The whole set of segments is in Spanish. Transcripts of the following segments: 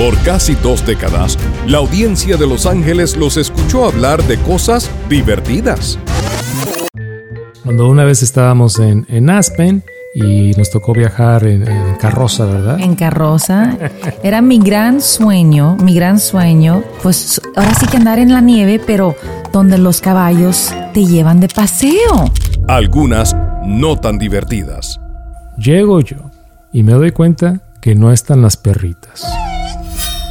Por casi dos décadas, la audiencia de Los Ángeles los escuchó hablar de cosas divertidas. Cuando una vez estábamos en, en Aspen y nos tocó viajar en, en carroza, ¿verdad? En carroza. Era mi gran sueño, mi gran sueño. Pues ahora sí que andar en la nieve, pero donde los caballos te llevan de paseo. Algunas no tan divertidas. Llego yo y me doy cuenta que no están las perritas.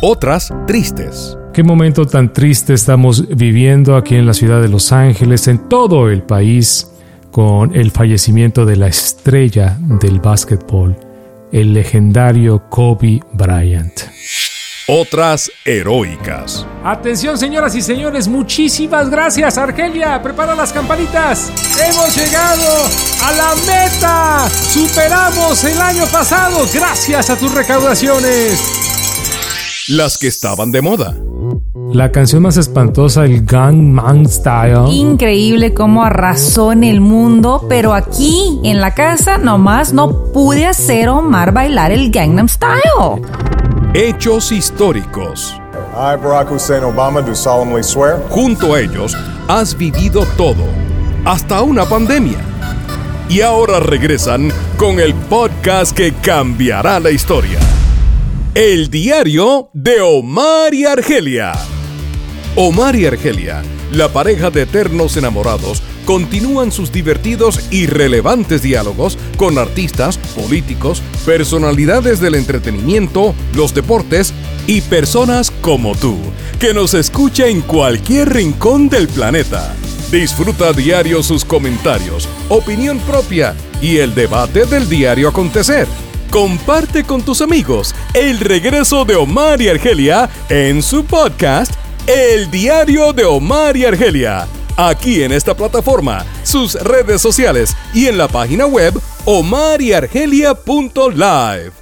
Otras tristes. Qué momento tan triste estamos viviendo aquí en la ciudad de Los Ángeles, en todo el país, con el fallecimiento de la estrella del básquetbol, el legendario Kobe Bryant. Otras heroicas. Atención señoras y señores, muchísimas gracias Argelia, prepara las campanitas. Hemos llegado a la meta. Superamos el año pasado gracias a tus recaudaciones. Las que estaban de moda. La canción más espantosa, el Gangnam Style. Increíble cómo arrasó en el mundo, pero aquí en la casa nomás no pude hacer Omar bailar el Gangnam Style. Hechos históricos. I, Barack Hussein Obama, do solemnly swear. Junto a ellos has vivido todo, hasta una pandemia. Y ahora regresan con el podcast que cambiará la historia. El diario de Omar y Argelia. Omar y Argelia, la pareja de eternos enamorados, continúan sus divertidos y relevantes diálogos con artistas, políticos, personalidades del entretenimiento, los deportes y personas como tú, que nos escucha en cualquier rincón del planeta. Disfruta a diario sus comentarios, opinión propia y el debate del diario acontecer. Comparte con tus amigos el regreso de Omar y Argelia en su podcast El Diario de Omar y Argelia. Aquí en esta plataforma, sus redes sociales y en la página web omaryargelia.live.